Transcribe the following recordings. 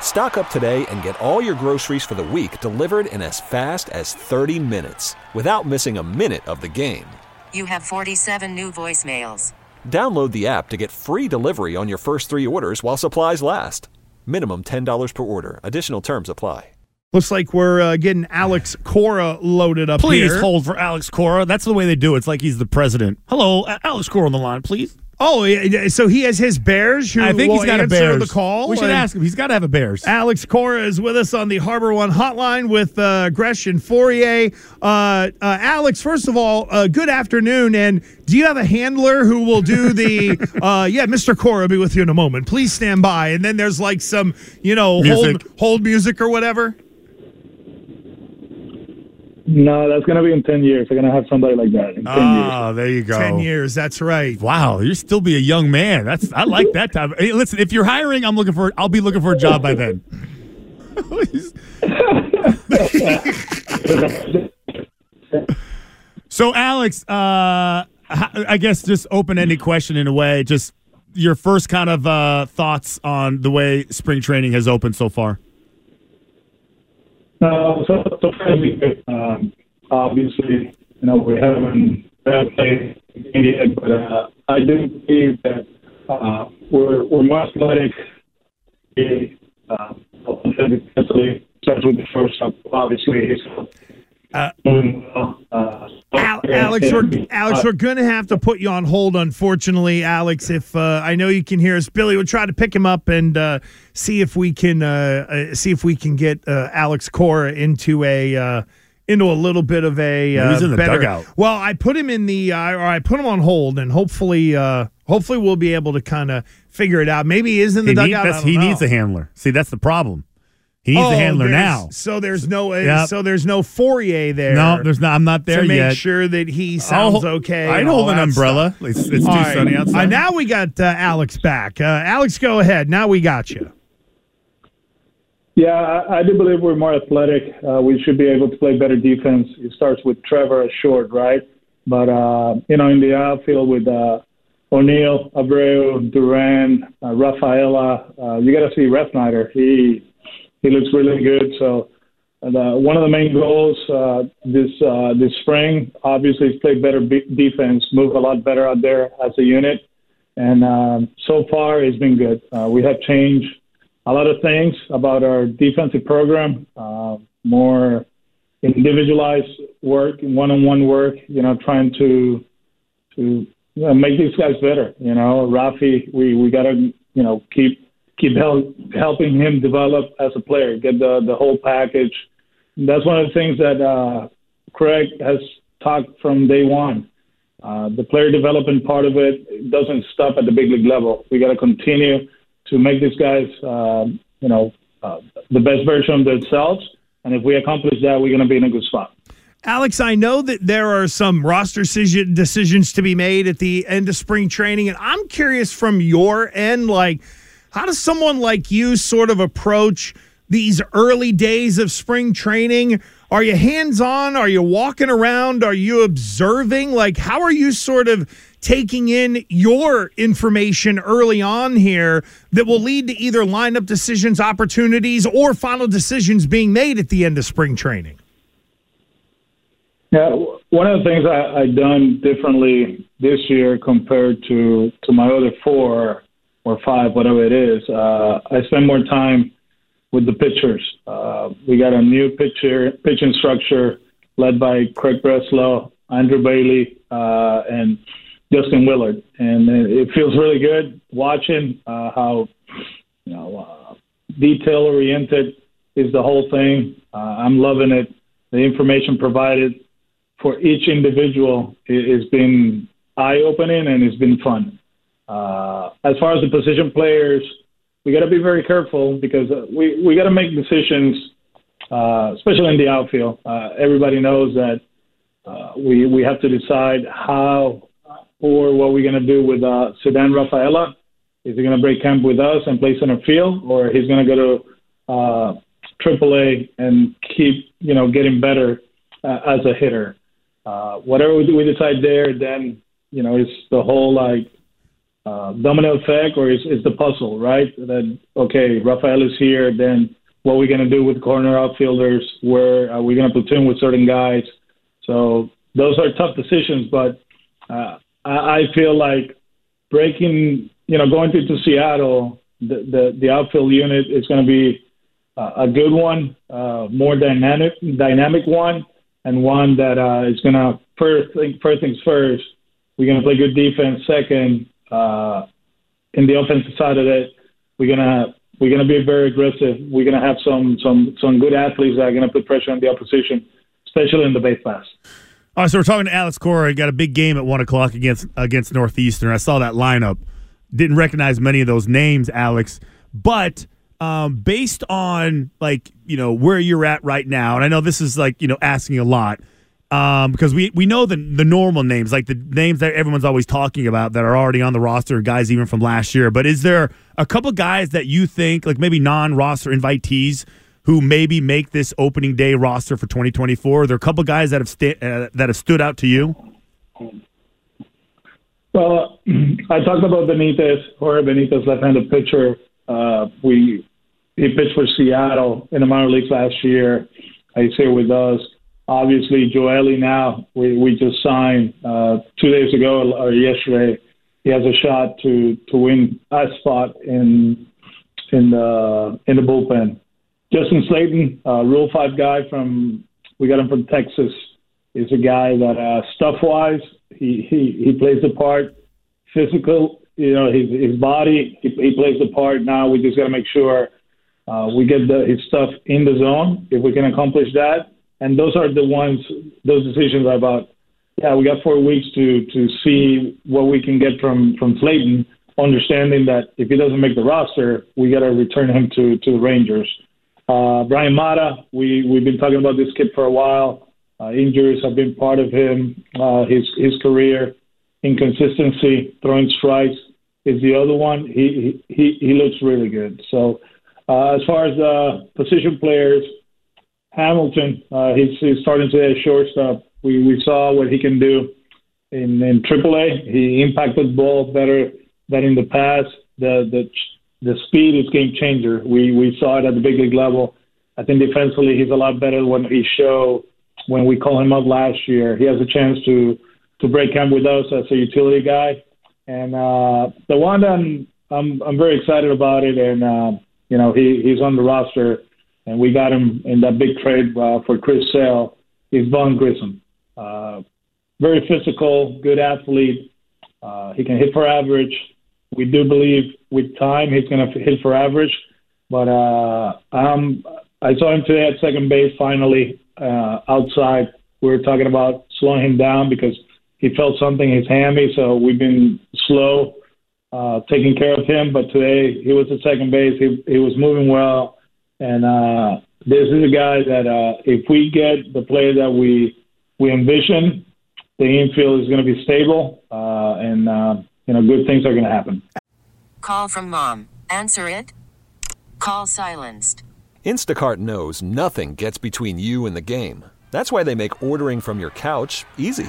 Stock up today and get all your groceries for the week delivered in as fast as 30 minutes without missing a minute of the game. You have 47 new voicemails. Download the app to get free delivery on your first three orders while supplies last. Minimum $10 per order. Additional terms apply. Looks like we're uh, getting Alex Cora loaded up Please here. hold for Alex Cora. That's the way they do it. It's like he's the president. Hello, Alex Cora on the line, please. Oh, so he has his Bears who I think will he's got a Bears. the call. We should ask him. He's got to have a Bears. Alex Cora is with us on the Harbor One hotline with uh, Gresh and Fauria. Uh, uh, Alex, first of all, uh, good afternoon. And do you have a handler who will do the? uh, yeah, Mr. Cora will be with you in a moment. Please stand by. And then there's like some, you know, Music. hold hold music or whatever. No, that's gonna be in ten years. They're gonna have somebody like that in ten years. Ah, there you go. Ten years. That's right. Wow, you still be a young man. That's I like that type. Hey, listen, if you're hiring, I'm looking for. I'll be looking for a job by then. so, Alex, uh, h- I guess just open-ended question in a way. Just your first kind of uh, thoughts on the way spring training has opened so far. No, so so. Um, obviously, you know we haven't, played yet, but uh, I do believe that uh, we're we're more athletic. Uh, defensively, starts with the first up, obviously. So, Uh. Uh, Al- Alex, we're, Alex, we're going to have to put you on hold, unfortunately, Alex. If uh, I know you can hear us, Billy, we'll try to pick him up and uh, see if we can uh, uh, see if we can get uh, Alex Cora into a uh, into a little bit of a uh, He's in the better. dugout. Well, I put him in the uh, or I put him on hold, and hopefully, uh, hopefully, we'll be able to kind of figure it out. Maybe he is in the He, dugout. He know. needs a handler. See, that's the problem. He needs Oh, a handler now. So there's no uh, Yep. so there's no Fauria there. No, there's not. I'm not there yet. to make sure that he I'll sounds okay. I'd hold an umbrella. stuff. It's, it's too All right. sunny outside. Uh, now we got uh, Alex back. Uh, Alex, go ahead. Now we got you. Yeah, I, I do believe we're more athletic. Uh, we should be able to play better defense. It starts with Trevor as short, right? But uh, you know, in the outfield with uh, O'Neill, Abreu, Duran, uh, Rafaela, uh, you got to see Refsnyder. He he looks really good. So. And, uh, one of the main goals uh, this uh, this spring, obviously, is play better be- defense, move a lot better out there as a unit, and um, so far it's been good. Uh, we have changed a lot of things about our defensive program, uh, more individualized work, one-on-one work. You know, trying to to you know, make these guys better. You know, Rafi, we we got to you know keep keep help, helping him develop as a player, get the the whole package. That's one of the things that uh, Craig has talked from day one. Uh, the player development part of it doesn't stop at the big league level. We got to continue to make these guys, uh, you know, uh, the best version of themselves. And if we accomplish that, we're going to be in a good spot. Alex, I know that there are some roster decisions to be made at the end of spring training, and I'm curious from your end, like, how does someone like you sort of approach these early days of spring training? Are you hands on? Are you walking around? Are you observing? Like, how are you sort of taking in your information early on here that will lead to either lineup decisions, opportunities, or final decisions being made at the end of spring training? Yeah, one of the things I, I done differently this year compared to to my other four or five, whatever it is, uh, I spend more time with the pitchers. Uh, we got a new pitcher pitching structure led by Craig Breslow, Andrew Bailey, uh, and Justin Willard, and it, feels really good watching uh, how you know uh, detail oriented is the whole thing. Uh, I'm loving it. The information provided for each individual has been eye opening and it's been fun. Uh, as far as the position players, we got to be very careful because uh, we we got to make decisions, uh, especially in the outfield. Uh, everybody knows that uh, we we have to decide how or what we're going to do with uh, Ceddanne Rafaela. Is he going to break camp with us and play center field, or he's going to go to uh, AAA and keep you know getting better uh, as a hitter? Uh, whatever we, we decide there, then you know it's the whole like uh, domino effect, or is is the puzzle, right? That okay, Rafael is here, then what are we going to do with corner outfielders? Where are we going to platoon with certain guys? So those are tough decisions, but uh, I, I feel like breaking, you know, going into Seattle, the the, the outfield unit is going to be uh, a good one, uh, more dynamic dynamic one, and one that uh, is going to first first things first. We're going to play good defense. Second, uh, in the offensive side of it, we're gonna we're gonna be very aggressive. We're gonna have some some some good athletes that are gonna put pressure on the opposition, especially in the base pass. All right, so we're talking to Alex Cora. He got a big game at one o'clock against against Northeastern. I saw that lineup. Didn't recognize many of those names, Alex, but um, based on like you know where you're at right now, and I know this is like you know asking a lot um, because we we know the the normal names, like the names that everyone's always talking about that are already on the roster, guys even from last year. But is there a couple guys that you think, like maybe non-roster invitees, who maybe make this opening day roster for 2024? Are there a couple guys that have sta- uh, that have stood out to you? Well, I talked about Benitez, Jorge Benitez, left-handed pitcher. Uh, we he pitched for Seattle in the minor leagues last year. He's here with us obviously Joely now we, we just signed uh, two days ago or yesterday. He has a shot to to win a spot in in the in the bullpen. Justin Slaten, uh, Rule Five guy from we got him from Texas, is a guy that uh, stuff wise he, he he plays the part. Physical, you know, his his body he, he plays the part. Now we just got to make sure uh, we get the, his stuff in the zone. If we can accomplish that, and those are the ones those decisions are about yeah we got four weeks to to see what we can get from from Slaten understanding that if he doesn't make the roster we got to return him to to the Rangers. Uh, Bryan Mata we we've been talking about this kid for a while. Uh, injuries have been part of him uh, his his career. Inconsistency throwing strikes is the other one. He he he looks really good. So uh, as far as uh, position players Hamilton, uh, he's, he's starting to at shortstop. We we saw what he can do in in AAA. He impacted ball better than in the past. The the the speed is game changer. We we saw it at the big league level. I think defensively he's a lot better when he showed when we called him up last year. He has a chance to to break camp with us as a utility guy. And uh, the one that I'm I'm I'm very excited about it, and uh, you know he he's on the roster and we got him in that big trade uh, for Chris Sale. Is Vaughn Grissom. Uh, very physical, good athlete. Uh, he can hit for average. We do believe with time he's going to hit for average. But uh, um, I saw him today at second base finally uh, outside. We were talking about slowing him down because he felt something in his hammy. So we've been slow uh, taking care of him. But today he was at second base. He, he was moving well. And uh, this is a guy that uh, if we get the play that we we envision, the infield is going to be stable, uh, and uh, you know good things are going to happen. Call from mom. Answer it. Call silenced. Instacart knows nothing gets between you and the game. That's why they make ordering from your couch easy.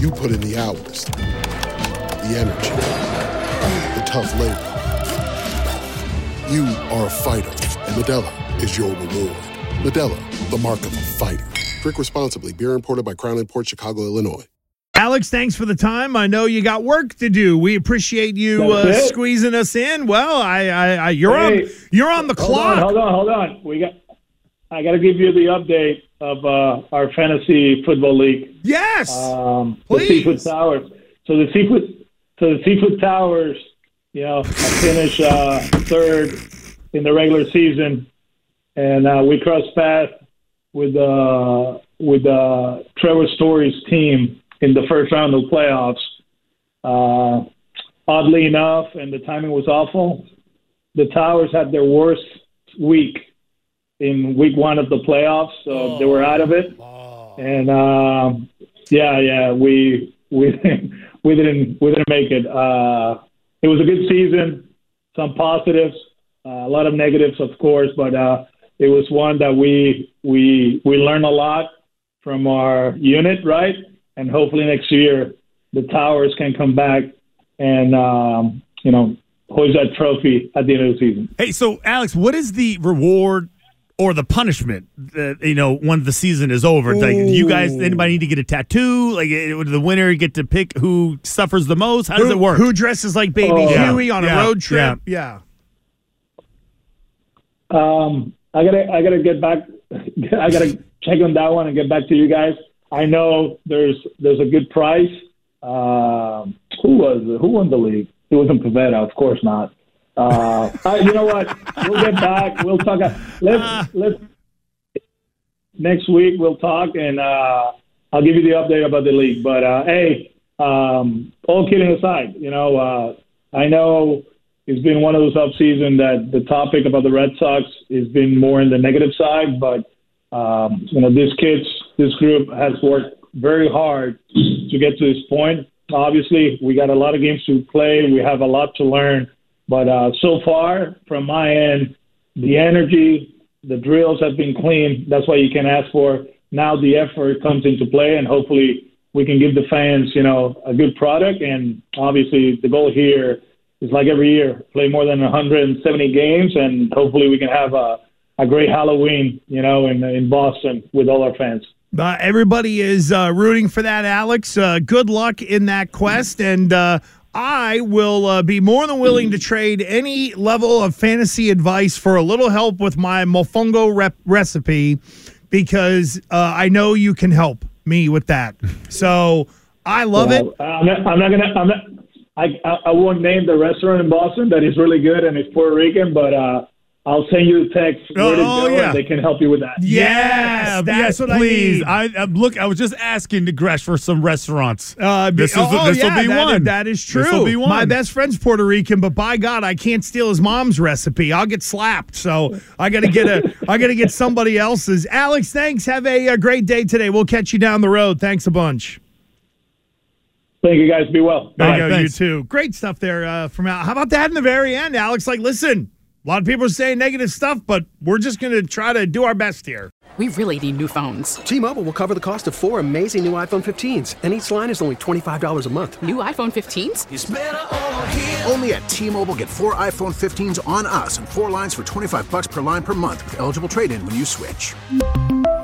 You put in the hours, the energy, the tough labor. You are a fighter, and Modelo is your reward. Modelo, the mark of a fighter. Drink responsibly. Beer imported by Crown Port Chicago, Illinois. Alex, thanks for the time. I know you got work to do. We appreciate you uh, squeezing us in. Well, I, I, I you're Hey, on, you're on the hold clock. On, hold on, hold on. We got. I got to give you the update of uh, our fantasy football league. Yes, um, the. Seafood Towers. So the Seafood, so the Seafood Towers. You know, I finished uh, third in the regular season, and uh, we crossed paths with uh, with uh, Trevor Story's team in the first round of playoffs. Uh, oddly enough, and the timing was awful. The Towers had their worst week in week one of the playoffs, so they were out of it. And um, yeah, yeah, we we we didn't we didn't make it. Uh, it was a good season, some positives, uh, a lot of negatives, of course, but uh, it was one that we we we learned a lot from our unit, right? And hopefully next year the Towers can come back and um, you know hoist that trophy at the end of the season. Hey, so Alex, what is the reward or the punishment that you know when the season is over? Like, do you guys, anybody need to get a tattoo? Like, would the winner get to pick who suffers the most? How does who, it work? Who dresses like Baby Oh, yeah. Huey on Yeah, a road trip? Yeah. Um, I gotta, I gotta get back. I gotta check on that one and get back to you guys. I know there's, there's a good price. Um, who was, who won the league? It wasn't Pivetta, of course not. Uh, you know what? We'll get back. We'll talk. Let's, let's next week we'll talk and uh, I'll give you the update about the league. But uh, hey, um, all kidding aside, you know, uh, I know it's been one of those off season that the topic about the Red Sox has been more in the negative side, but um, you know, this kids, this group has worked very hard to get to this point. Obviously, we got a lot of games to play. We have a lot to learn, but uh, so far, from my end, the energy, the drills have been clean. That's what you can ask for. Now the effort comes into play, and hopefully we can give the fans, you know, a good product. And obviously, the goal here is like every year, play more than 170 games, and hopefully we can have a, a great Halloween, you know, in in Boston with all our fans. Uh, everybody is uh, rooting for that, Alex. Uh, good luck in that quest, and uh, I will uh, be more than willing to trade any level of fantasy advice for a little help with my mofongo rep- recipe because uh, I know you can help me with that. So I love it. Uh, I'm not, I'm not gonna. I'm not. I, I I won't name the restaurant in Boston that is really good and it's Puerto Rican, but uh, I'll send you the text where to Oh, go, yeah. and they can help you with that. Yes, that's yes, what I please. need. I, I look. I was just asking to Gresh for some restaurants. Uh, this is oh, this will yeah, be that- one. That is true. This will be one. My best friend's Puerto Rican, but by God, I can't steal his mom's recipe. I'll get slapped. So I got to get a. I got to get somebody else's. Alex, thanks. Have a, uh great day today. We'll catch you down the road. Thanks a bunch. Thank you guys. Be well. There you go. You too. Great stuff there uh, from Al. How about that in the very end, Alex? Like, listen, a lot of people are saying negative stuff, but we're just going to try to do our best here. We really need new phones. T-Mobile will cover the cost of four amazing new iPhone 15s, and each line is only $25 a month. New iPhone 15s? Only at T-Mobile, get four iPhone 15s on us and four lines for 25 bucks per line per month with eligible trade-in when you switch.